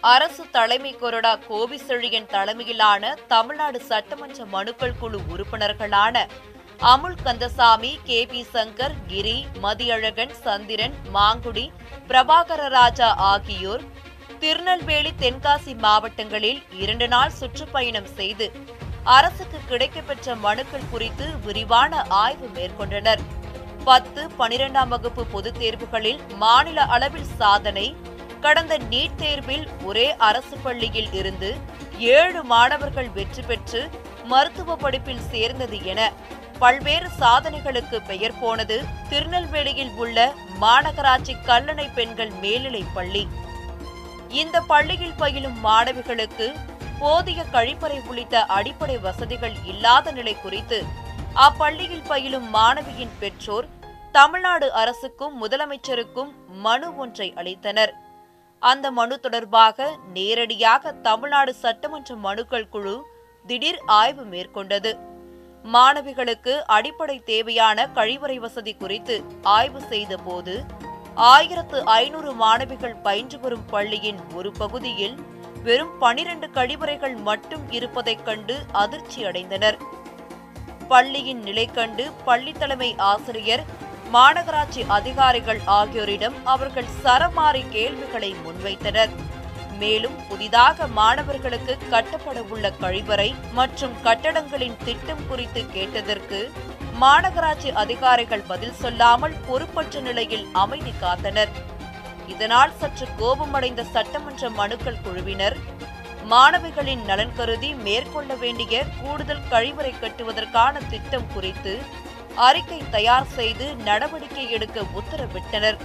அரசு தலைமை கொறடா கோபிசெழியன் தலைமையிலான தமிழ்நாடு சட்டமன்ற மனுக்கள் குழு உறுப்பினர்களான அமுல் கந்தசாமி கே பி சங்கர் கிரி மதியழகன் சந்திரன் மாங்குடி பிரபாகர ராஜா ஆகியோர் திருநெல்வேலி தென்காசி மாவட்டங்களில் இரண்டு நாள் சுற்றுப்பயணம் செய்து அரசுக்கு கிடைக்கப்பெற்ற மனுக்கள் குறித்து விரிவான ஆய்வு மேற்கொண்டனர். பத்து பனிரெண்டாம் வகுப்பு பொதுத் தேர்வுகளில் மாநில அளவில் சாதனை கடந்த நீட் தேர்வில் ஒரே அரசு பள்ளியில் இருந்து ஏழு மாணவர்கள் வெற்றி பெற்று மருத்துவ படிப்பில் சேர்ந்தது என பல்வேறு சாதனைகளுக்கு பெயர் போனது திருநெல்வேலியில் உள்ள மாநகராட்சி கல்லணை பெண்கள் மேல்நிலைப் பள்ளி. இந்த பள்ளியில் பயிலும் மாணவிகளுக்கு போதிய கழிப்பறை உள்ளிட்ட அடிப்படை வசதிகள் இல்லாத நிலை குறித்து அப்பள்ளியில் பயிலும் மாணவியின் பெற்றோர் தமிழ்நாடு அரசுக்கும் முதலமைச்சருக்கும் மனு ஒன்றை அளித்தனர். அந்த மனு தொடர்பாக நேரடியாக தமிழ்நாடு சட்டமன்ற மனுக்கள் குழு திடீர் ஆய்வு மேற்கொண்டது. மாணவிகளுக்கு அடிப்படை தேவையான கழிவறை வசதி குறித்து ஆய்வு செய்தபோது ஆயிரத்து ஐநூறு மாணவிகள் பயின்று வரும் பள்ளியின் ஒரு பகுதியில் வெறும் பனிரண்டு கழிவறைகள் மட்டும் இருப்பதைக் கண்டு அதிர்ச்சி அடைந்தனர் பள்ளியின் நிலை கண்டு பள்ளி தலைமை ஆசிரியர் மாநகராட்சி அதிகாரிகள் ஆகியோரிடம் அவர்கள் சரமாரி கேள்விகளை முன்வைத்தனர். மேலும் புதிதாக மாணவர்களுக்கு கட்டப்பட உள்ள கழிவறை மற்றும் கட்டடங்களின் திட்டம் குறித்து கேட்டதற்கு மாநகராட்சி அதிகாரிகள் பதில் சொல்லாமல் பொறுப்பற்ற நிலையில் அமைதி காத்தனர். இதனால் சற்று கோபமடைந்த சட்டமன்ற மனுக்கள் குழுவினர் மாணவிகளின் நலன் கருதி மேற்கொள்ள வேண்டிய கூடுதல் கழிவறை கட்டுவதற்கான திட்டம் குறித்து அறிக்கை தயார் செய்து நடவடிக்கை எடுக்க உத்தரவிட்டனர்.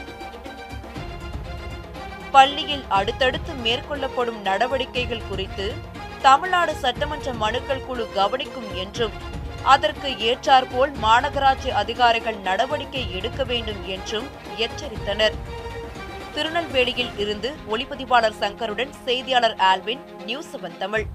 பள்ளியில் அடுத்தடுத்து மேற்கொள்ளப்படும் நடவடிக்கைகள் குறித்து தமிழ்நாடு சட்டமன்ற மனுக்கள் குழு கவனிக்கும் என்றும் அதற்கு ஏற்றாற்போல் மாநகராட்சி அதிகாரிகள் நடவடிக்கை எடுக்க வேண்டும் என்றும் எச்சரித்தனர். திருநெல்வேலியில் இருந்து ஒளிப்பதிவாளர் சங்கருடன் செய்தியாளர் ஆல்வின் நியூஸ் செவன் தமிழ்.